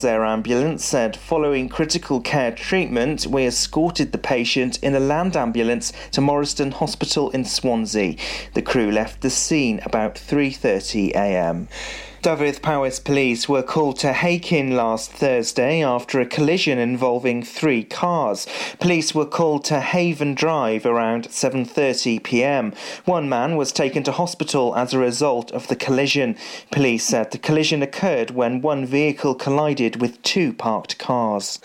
Air ambulance said following critical care treatment, we escorted the patient in a land ambulance to Morriston Hospital in Swansea. The crew left the scene about 3:30 a.m. Dyfed Powys police were called to Hakin last Thursday after a collision involving three cars. Police were called to Haven Drive around 7:30 p.m. One man was taken to hospital as a result of the collision. Police said the collision occurred when one vehicle collided with two parked cars.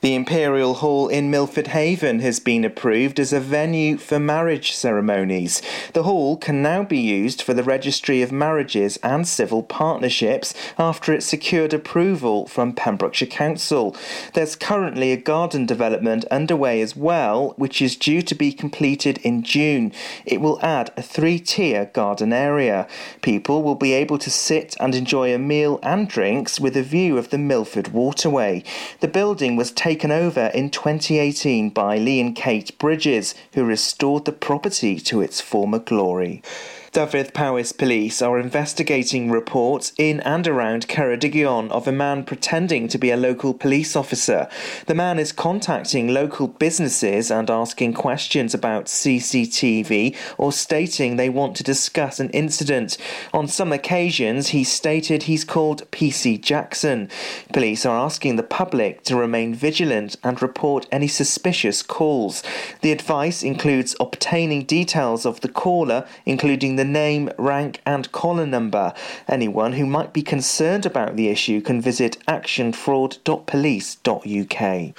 The Imperial Hall in Milford Haven has been approved as a venue for marriage ceremonies. The hall can now be used for the registry of marriages and civil partnerships after it secured approval from Pembrokeshire Council. There's currently a garden development underway as well, which is due to be completed in June. It will add a three tier garden area. People will be able to sit and enjoy a meal and drinks with a view of the Milford Waterway. The building was taken over in 2018 by Lee and Kate Bridges, who restored the property to its former glory. Dyfed Powys police are investigating reports in and around Ceredigion of a man pretending to be a local police officer. The man is contacting local businesses and asking questions about CCTV or stating they want to discuss an incident. On some occasions, he stated he's called PC Jackson. Police are asking the public to remain vigilant and report any suspicious calls. The advice includes obtaining details of the caller, including the name, rank, and collar number. Anyone who might be concerned about the issue can visit actionfraud.police.uk.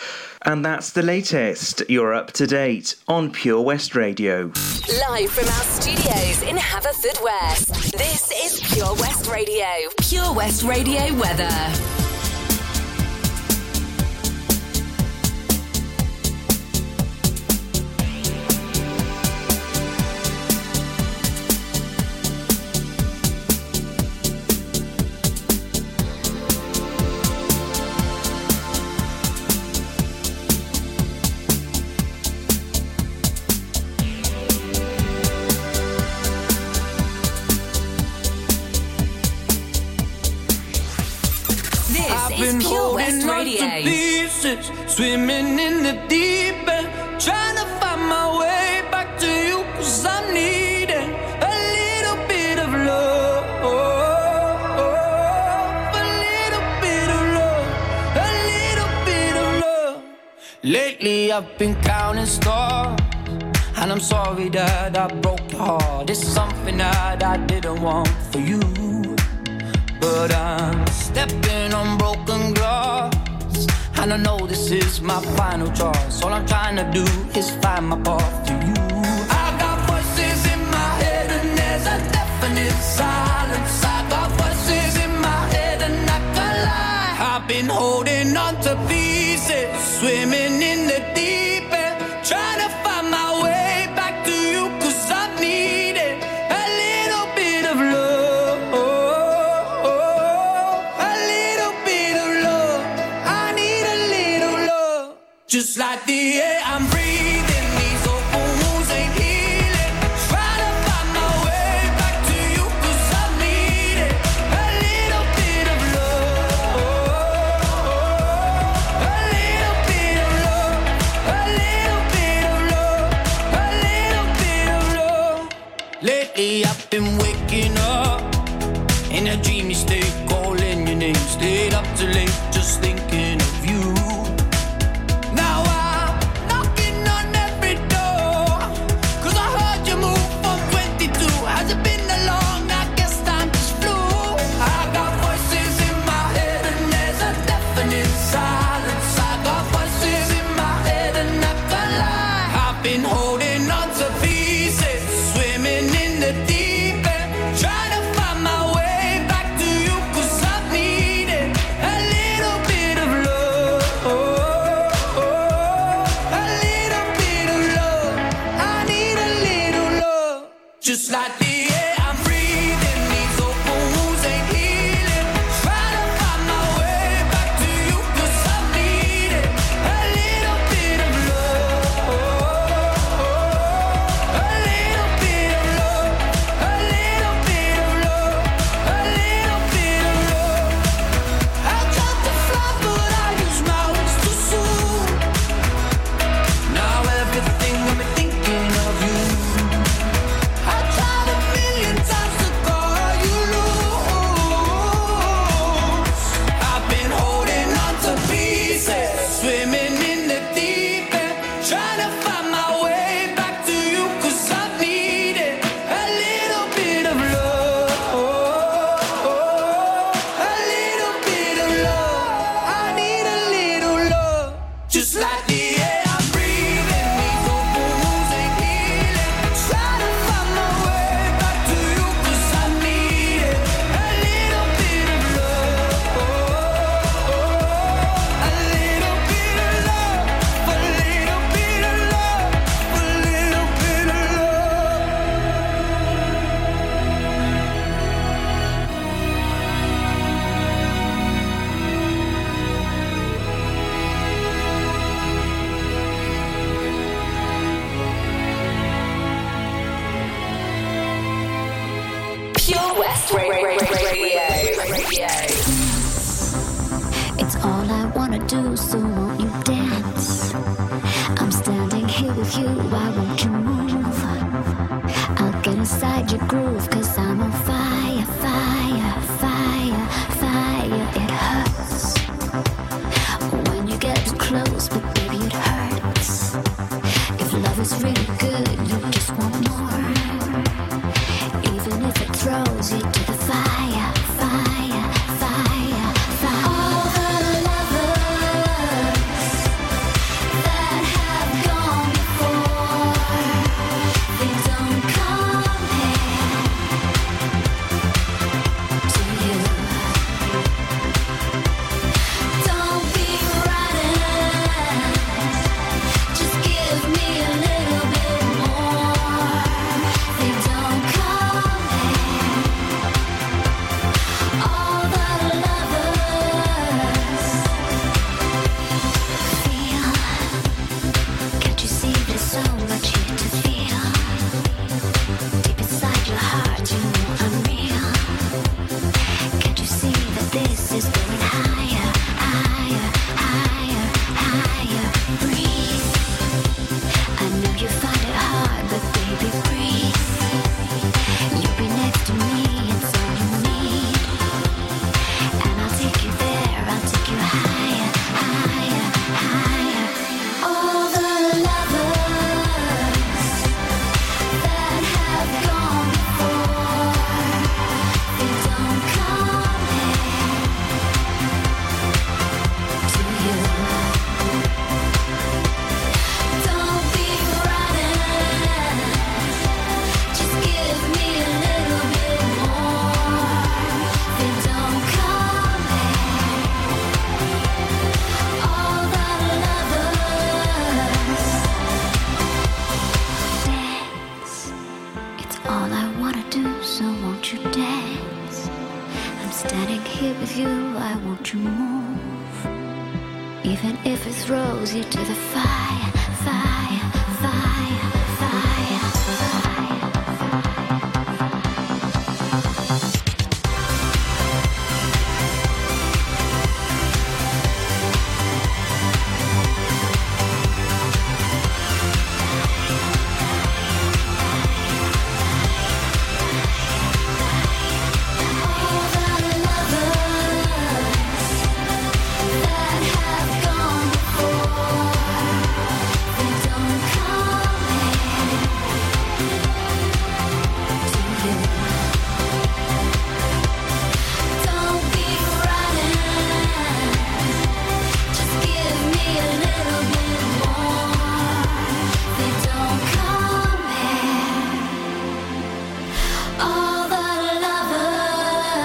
And that's the latest. You're up to date on Pure West Radio. Live from our studios in Haverfordwest, this is Pure West Radio. Pure West Radio weather. Swimming in the deep end, trying to find my way back to you, cause I'm needing a little bit of love. A little bit of love, a little bit of love. Lately, I've been counting stars. And I'm sorry that I broke your heart. It's something that I didn't want for you. But I'm stepping on broken glass. And I know this is my final choice. All I'm trying to do is find my path to you. I got voices in my head, and there's a definite silence. I got voices in my head, and I can lie. I've been holding on to pieces, swimming in the deep the air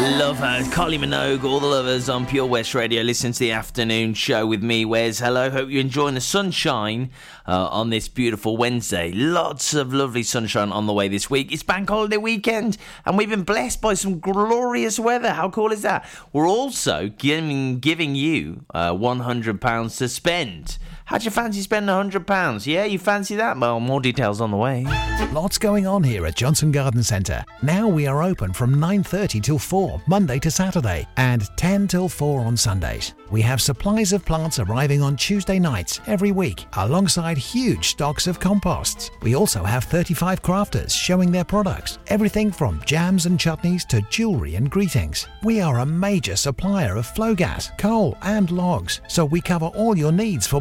Love her. Kylie Minogue, all the lovers on Pure West Radio. Listen to the afternoon show with me, Wes. Hello. Hope you're enjoying the sunshine uh, on this beautiful Wednesday. Lots of lovely sunshine on the way this week. It's bank holiday weekend, and we've been blessed by some glorious weather. How cool is that? We're also giving, giving you uh, £100 to spend. How'd you fancy spending £100? Yeah, you fancy that? Well, more details on the way. Lots going on here at Johnston Garden Centre. Now we are open from 9:30 till 4 Monday to Saturday and 10 till 4 on Sundays. We have supplies of plants arriving on Tuesday nights every week alongside huge stocks of composts. We also have 35 crafters showing their products, everything from jams and chutneys to jewellery and greetings. We are a major supplier of Flogas, coal and logs, so we cover all your needs for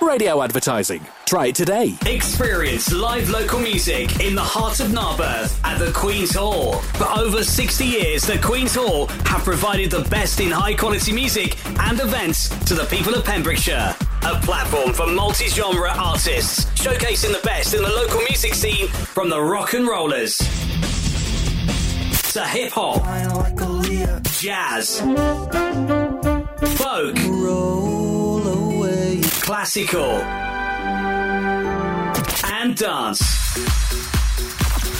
Radio advertising. Try it today. Experience live local music in the heart of Narberth at the Queen's Hall. For over 60 years, the Queen's Hall have provided the best in high quality music and events to the people of Pembrokeshire. A platform for multi genre artists, showcasing the best in the local music scene from the rock and rollers to hip hop, jazz, folk, classical, and dance.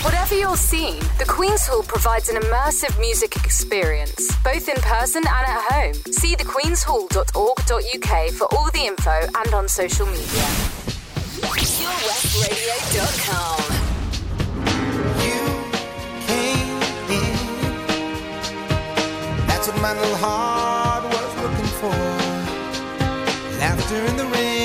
Whatever your scene, the Queen's Hall provides an immersive music experience, both in person and at home. See thequeenshall.org.uk for all the info and on social media. PureWestRadio.com. That's what my little heart In the rain.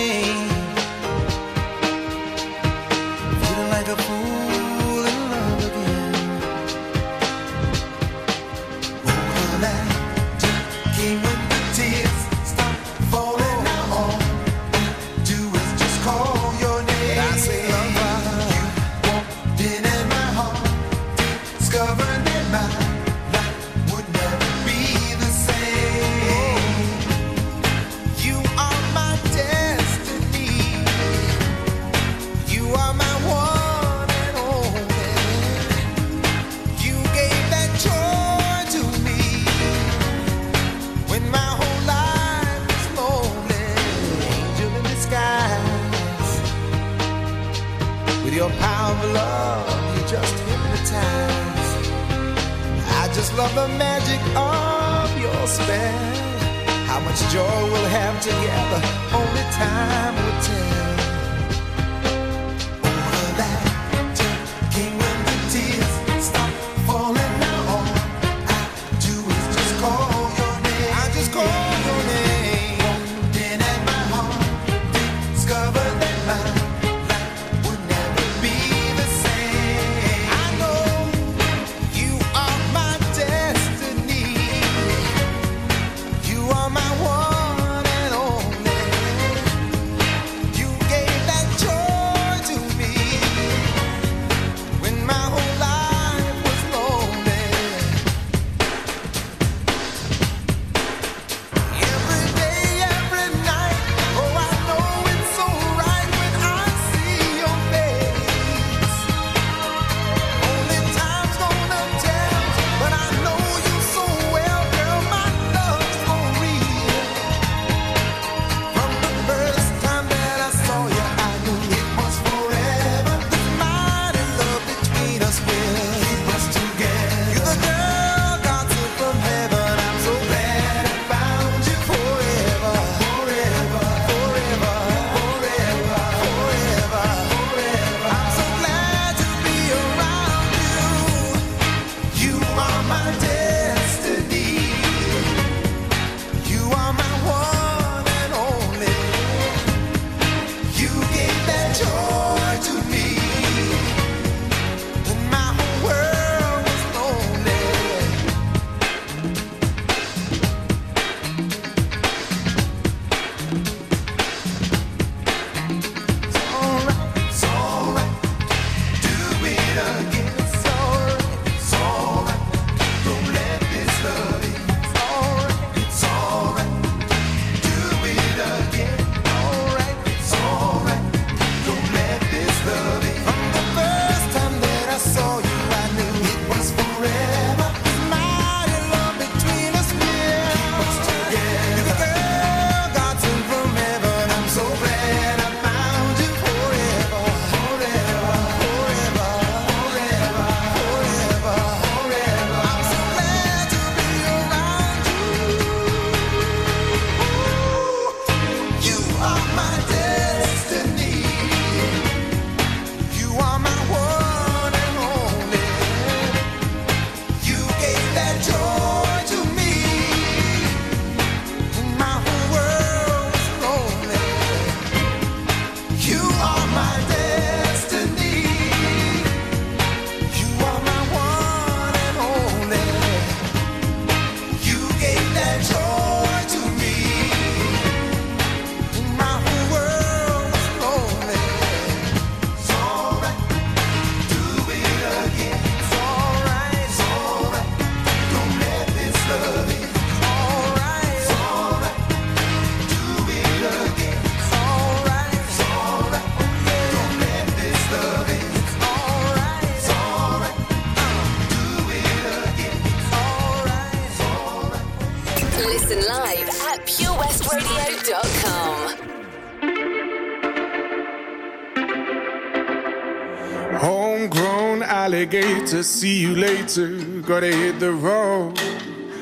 Alligator, see you later. Gotta hit the road,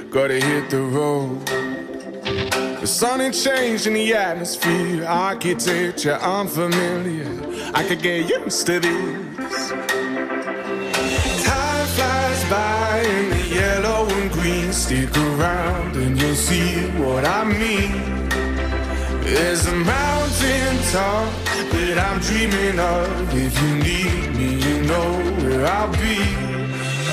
gotta hit the road. The sun ain't changing the atmosphere, architecture unfamiliar. I could get used to this. Time flies by in the yellow and green. Stick around and you'll see what I mean. There's a mountain top that I'm dreaming of. If you need me, you know where I'll be.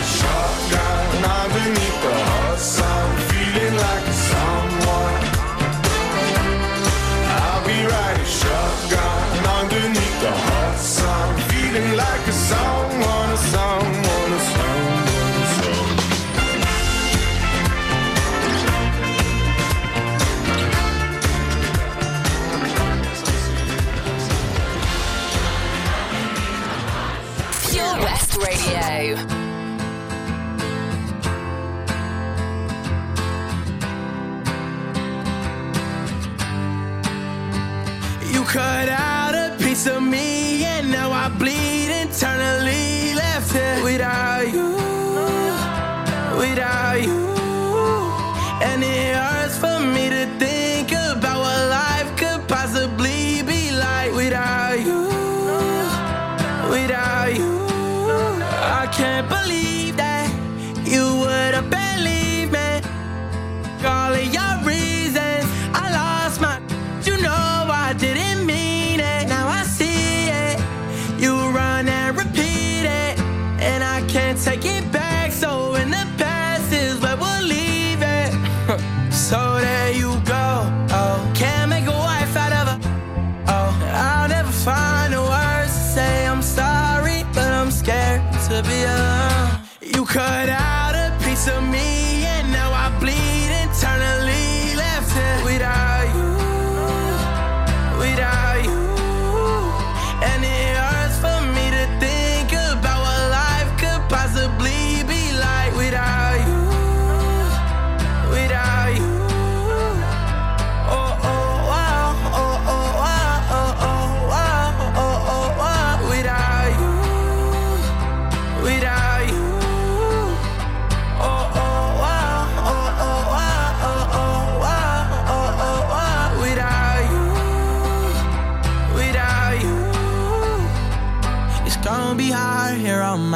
I'll be riding shotgun underneath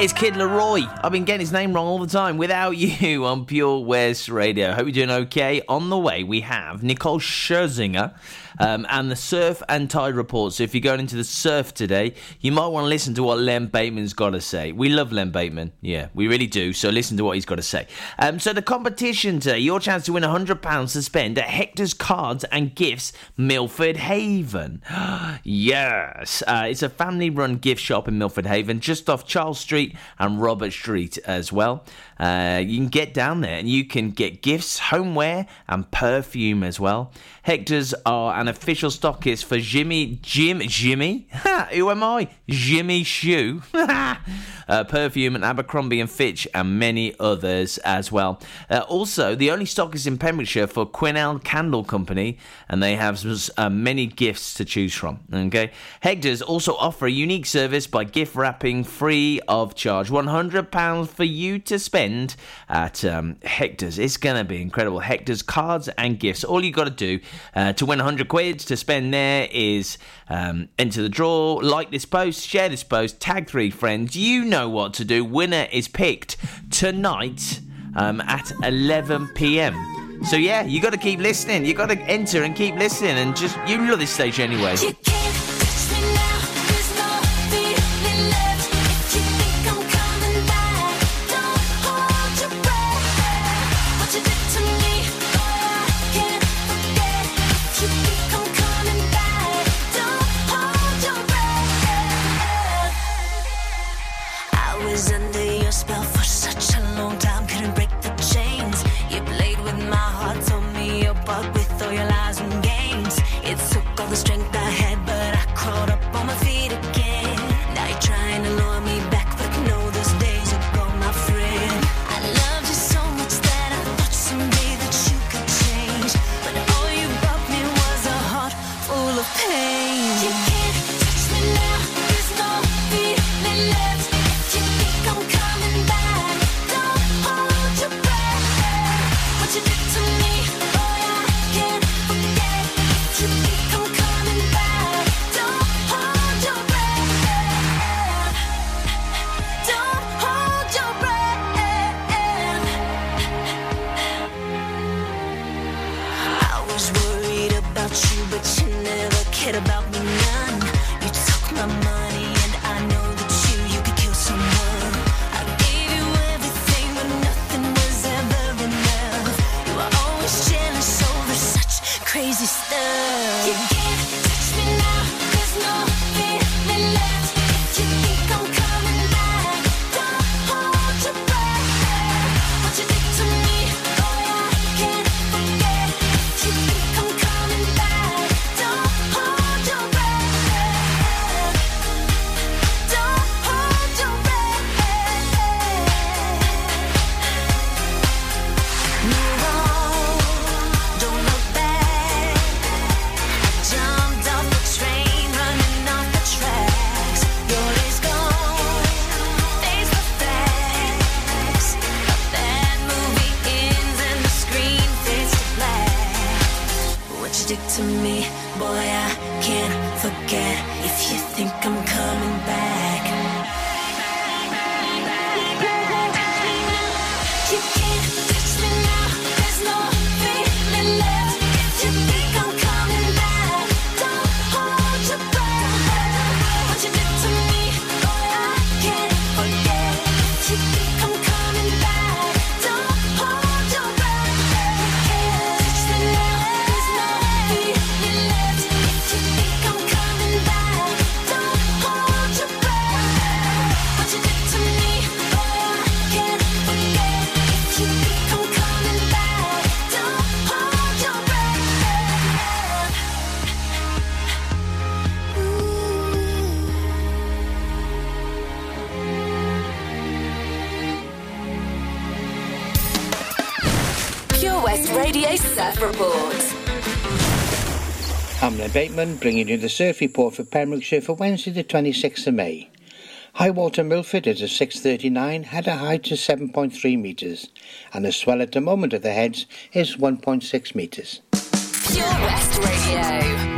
It's Kid LAROI. I've been getting his name wrong all the time. Without you on Pure West Radio. Hope you're doing okay. On the way, we have Nicole Scherzinger um, and the surf and tide report. So if you're going into the surf today, you might want to listen to what Len Bateman's got to say. We love Len Bateman. Yeah, we really do. So listen to what he's got to say. Um, so the competition today, your chance to win £100 to spend at Hector's Cards and Gifts, Milford Haven. yes, uh, it's a family run gift shop in Milford Haven, just off Charles Street and Robert Street as well. Uh, you can get down there and you can get gifts, homeware, and perfume as well. Hector's are an official stockist for Jimmy Jim Jimmy. Who am I? Jimmy Choo. uh, perfume and Abercrombie and Fitch and many others as well. Uh, also, the only stock is in Pembrokeshire for Quinnell Candle Company, and they have uh, many gifts to choose from. Okay, Hector's also offer a unique service by gift wrapping free of charge. One hundred pounds for you to spend at um, Hector's. It's gonna be incredible. Hector's cards and gifts. All you got to do uh, to win 100 quid to spend there is um, enter the draw, like this post, share this post, tag three friends. You know what to do. Winner is picked tonight um, at 11 pm. So yeah, you got to keep listening. You got to enter and keep listening, and just you love this stage anyway. Bateman, bringing you the surf report for Pembrokeshire for Wednesday the 26th of May. High water Milford at a 6.39 had a height of 7.3 metres, and the swell at the moment at the heads is 1.6 metres. West Radio.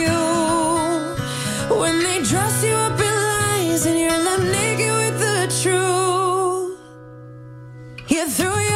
When they dress you up in lies and you're left naked with the truth, you threw your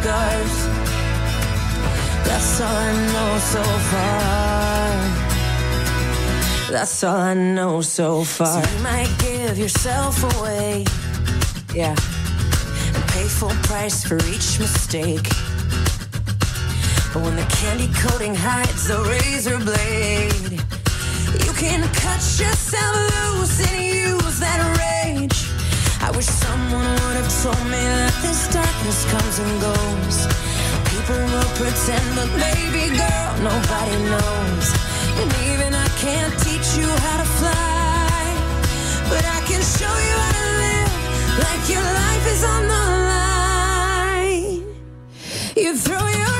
scars. That's all I know so far. That's all I know so far. So you might give yourself away, yeah, and pay full price for each mistake. But when the candy coating hides the razor blade, you can cut yourself loose and use that rage. I wish someone would have told me that this darkness comes and goes. People will pretend, but baby girl, nobody knows. And even I can't teach you how to fly, but I can show you how to live like your life is on the line. You throw your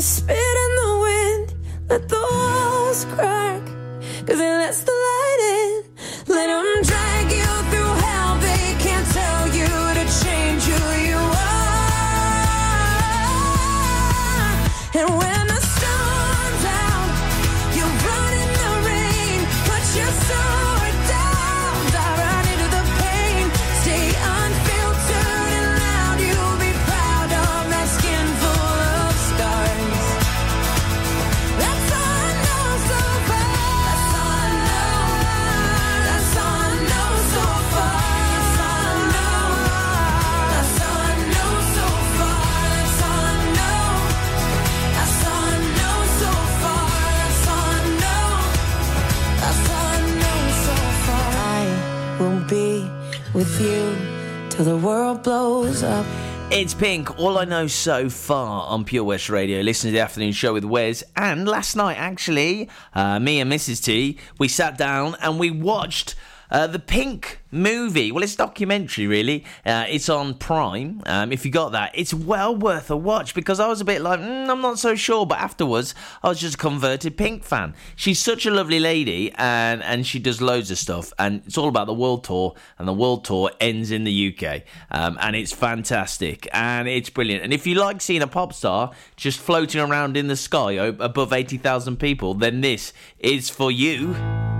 spit in the wind. Let the walls crack, cause it lets the till the world blows up. It's Pink, all I know so far on Pure West Radio. Listen to the afternoon show with Wes. And last night, actually, uh, me and Mrs. T, we sat down and we watched uh, the Pink movie. Well, it's documentary, really. Uh, it's on Prime. Um, if you got that, it's well worth a watch because I was a bit like, mm, I'm not so sure. But afterwards, I was just a converted Pink fan. She's such a lovely lady and, and she does loads of stuff. And it's all about the world tour. And the world tour ends in the UK. Um, and it's fantastic and it's brilliant. And if you like seeing a pop star just floating around in the sky above 80,000 people, then this is for you.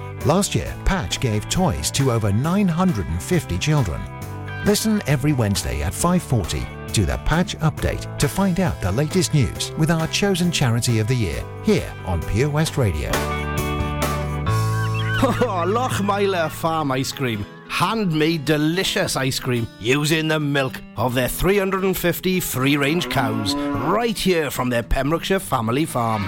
Last year, Patch gave toys to over 950 children. Listen every Wednesday at 5:40 to the Patch Update to find out the latest news with our chosen charity of the year here on Pure West Radio. Oh, Lochmeyler Farm Ice Cream. Handmade delicious ice cream using the milk of their 350 free range cows right here from their Pembrokeshire family farm.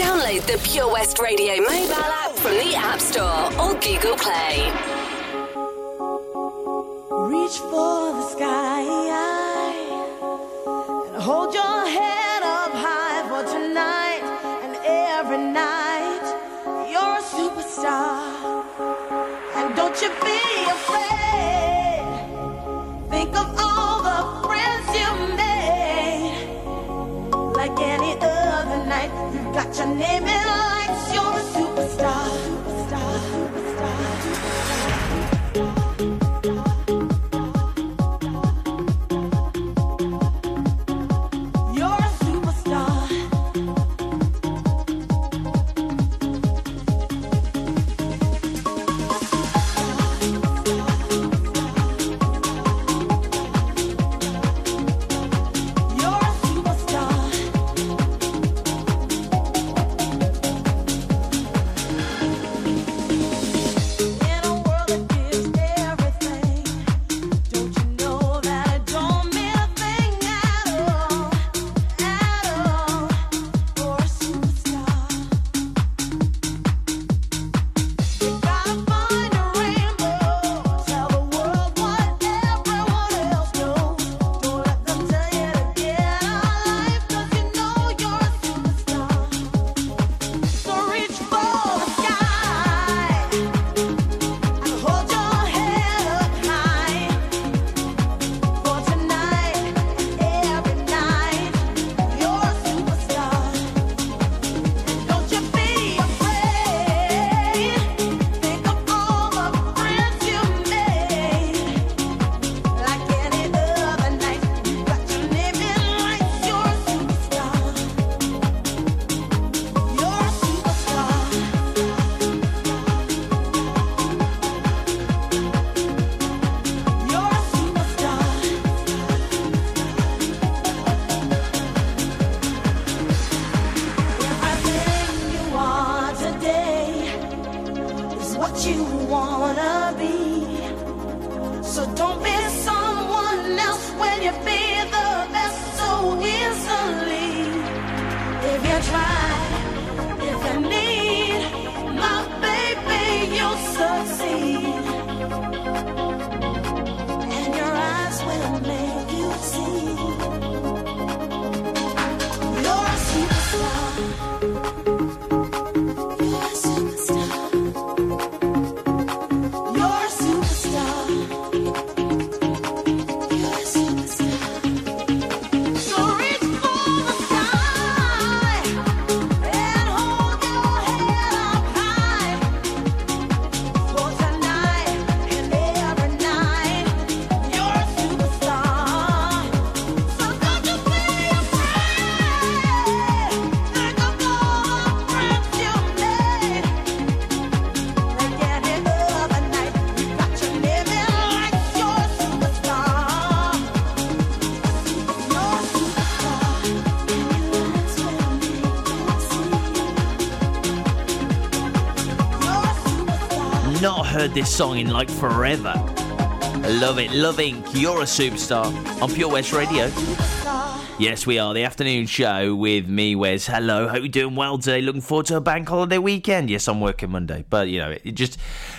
Download the Pure West Radio mobile app from the App Store or Google Play. Reach for the sky and hold your head up high for tonight and every night. You're a superstar, and don't you be afraid. heard this song in like forever. Love it, love Inc. You're a superstar on Pure West Radio. Yes, we are. The afternoon show with me, Wes. Hello. Hope you're doing well today. Looking forward to a bank holiday weekend. Yes, I'm working Monday, but you know, it just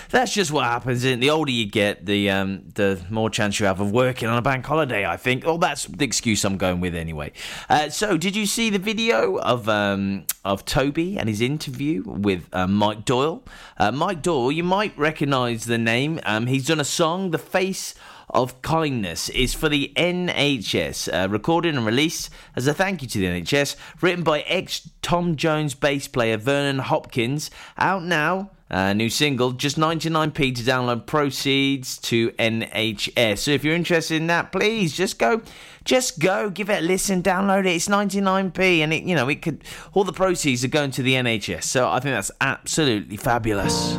that's just what happens. It? The older you get, the um, the more chance you have of working on a bank holiday. I think. Oh, that's the excuse I'm going with anyway. Uh, so, did you see the video of um, of Toby and his interview with uh, Mike Doyle? Uh, Mike Doyle, you might recognise the name. Um, he's done a song, "The Face." Of Kindness is for the NHS, uh, recorded and released as a thank you to the NHS, written by ex Tom Jones bass player Vernon Hopkins. Out now, uh, new single, just 99p to download proceeds to NHS. So if you're interested in that, please just go, just go, give it a listen, download it. It's 99p, and it, you know, it could all the proceeds are going to the NHS. So I think that's absolutely fabulous.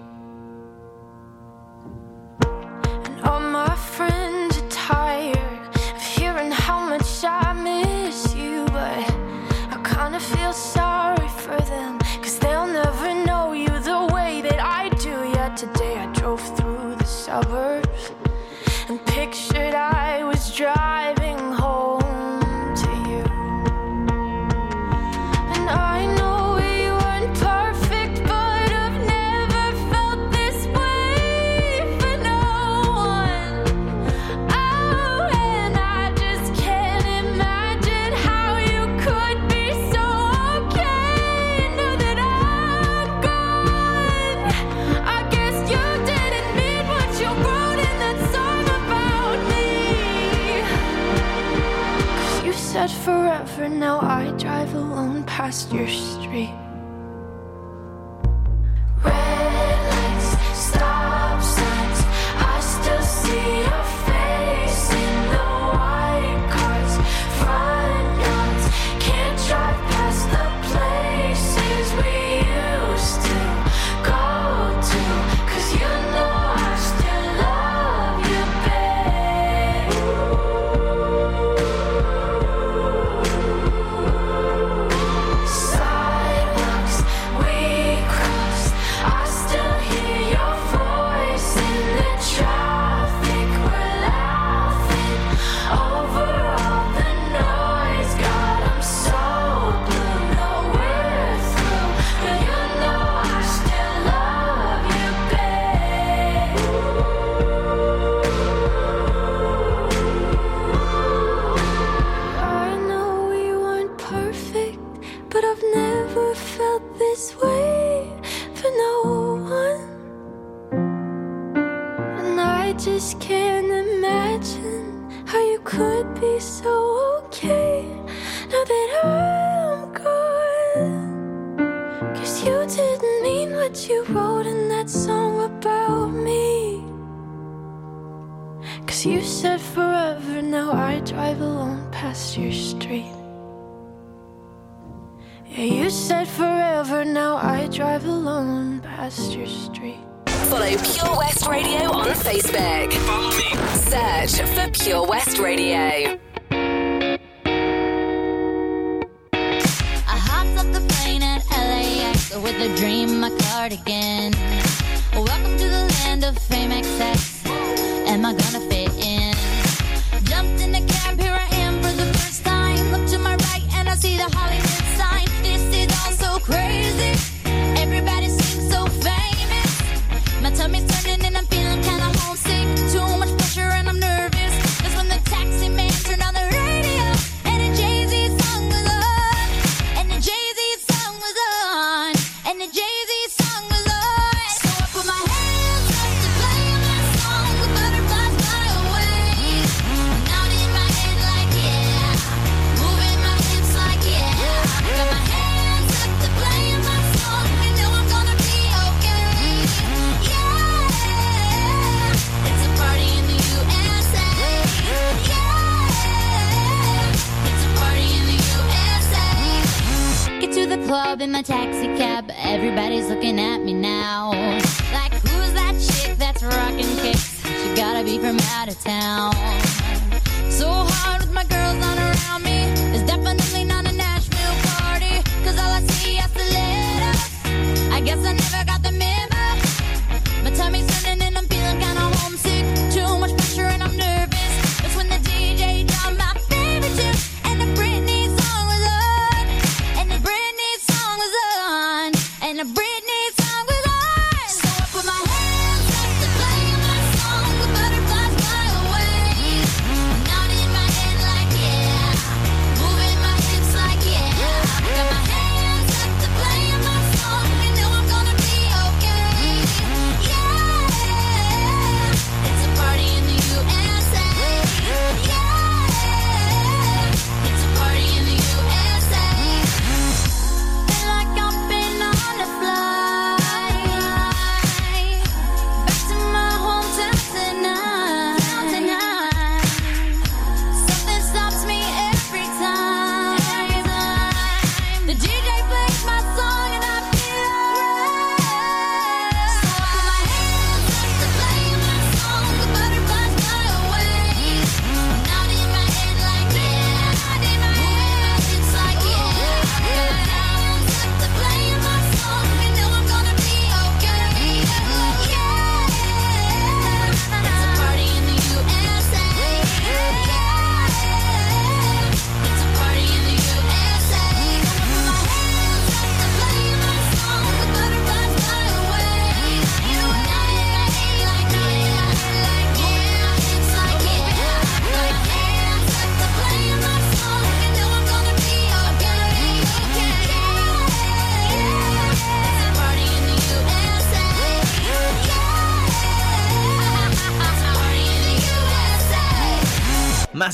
in my taxi cab. Everybody's looking at me now. Like, who's that chick that's rocking kicks? She gotta be from out of town. So hard with my girls on around me. It's definitely not a Nashville party. Cause all I see is the letters. I guess I never got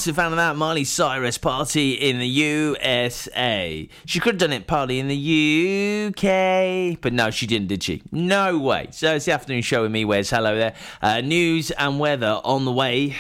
massive fan of that Miley Cyrus party in the USA. She could have done it partly in the UK, but no, she didn't, did she? No way. So it's the afternoon show with me, Wes Hello there. Uh, news and weather on the way.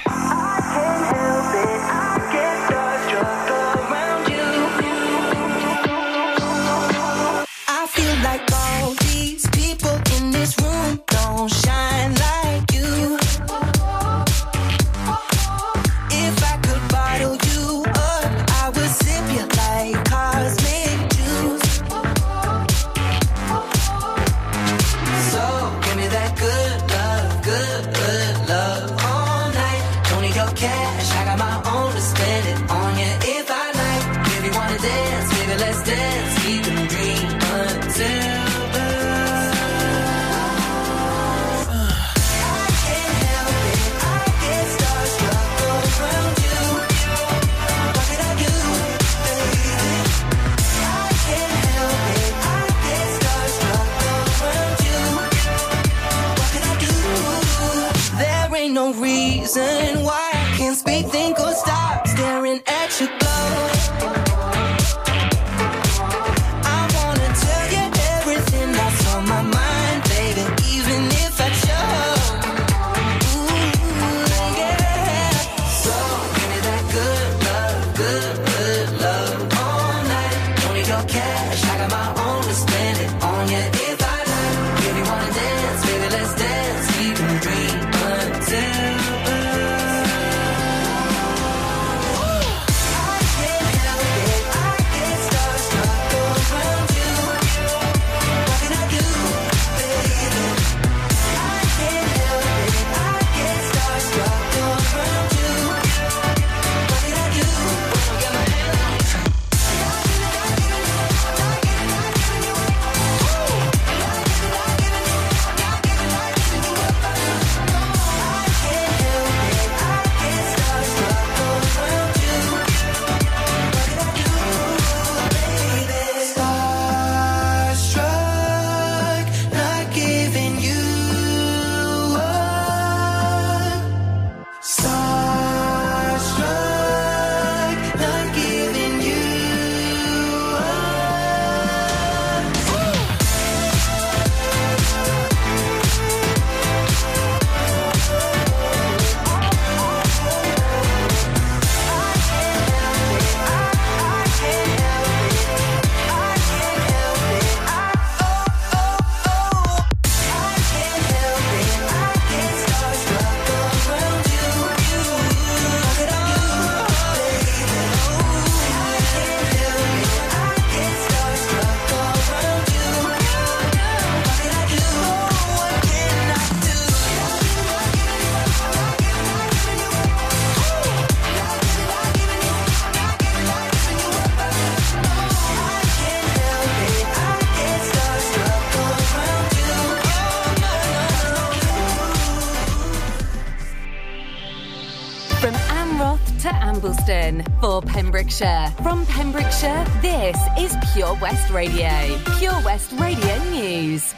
Ambleston. For Pembrokeshire. From Pembrokeshire, this is Pure West Radio. Pure West Radio News.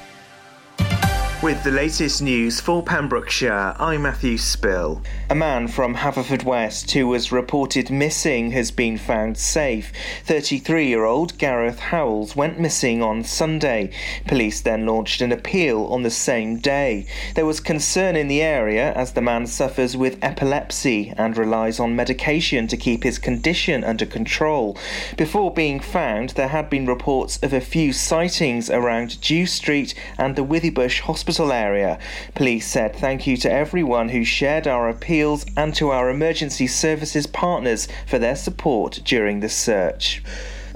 With the latest news for Pembrokeshire, I'm Matthew Spill. A man from Haverfordwest who was reported missing has been found safe. 33 year old Gareth Howells went missing on Sunday. Police then launched an appeal on the same day. There was concern in the area as the man suffers with epilepsy and relies on medication to keep his condition under control. Before being found, there had been reports of a few sightings around Dew Street and the Withybush Hospital area. Police said thank you to everyone who shared our appeals and to our emergency services partners for their support during the search.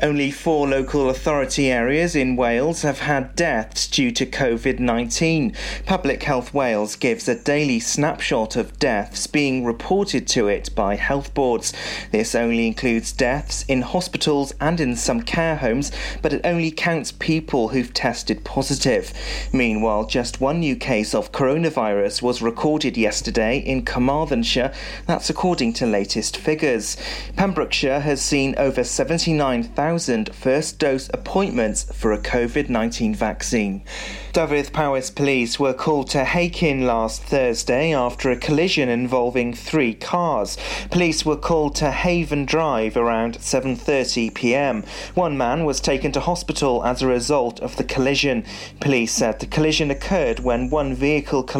Only four local authority areas in Wales have had deaths due to COVID 19. Public Health Wales gives a daily snapshot of deaths being reported to it by health boards. This only includes deaths in hospitals and in some care homes, but it only counts people who've tested positive. Meanwhile, just one new case of coronavirus was recorded yesterday in Carmarthenshire. That's according to latest figures. Pembrokeshire has seen over 79,000 first dose appointments for a COVID 19 vaccine. Dyfed Powys police were called to Hakin last Thursday after a collision involving three cars. Police were called to Haven Drive around 7:30 p.m. One man was taken to hospital as a result of the collision. Police said the collision occurred when one vehicle collided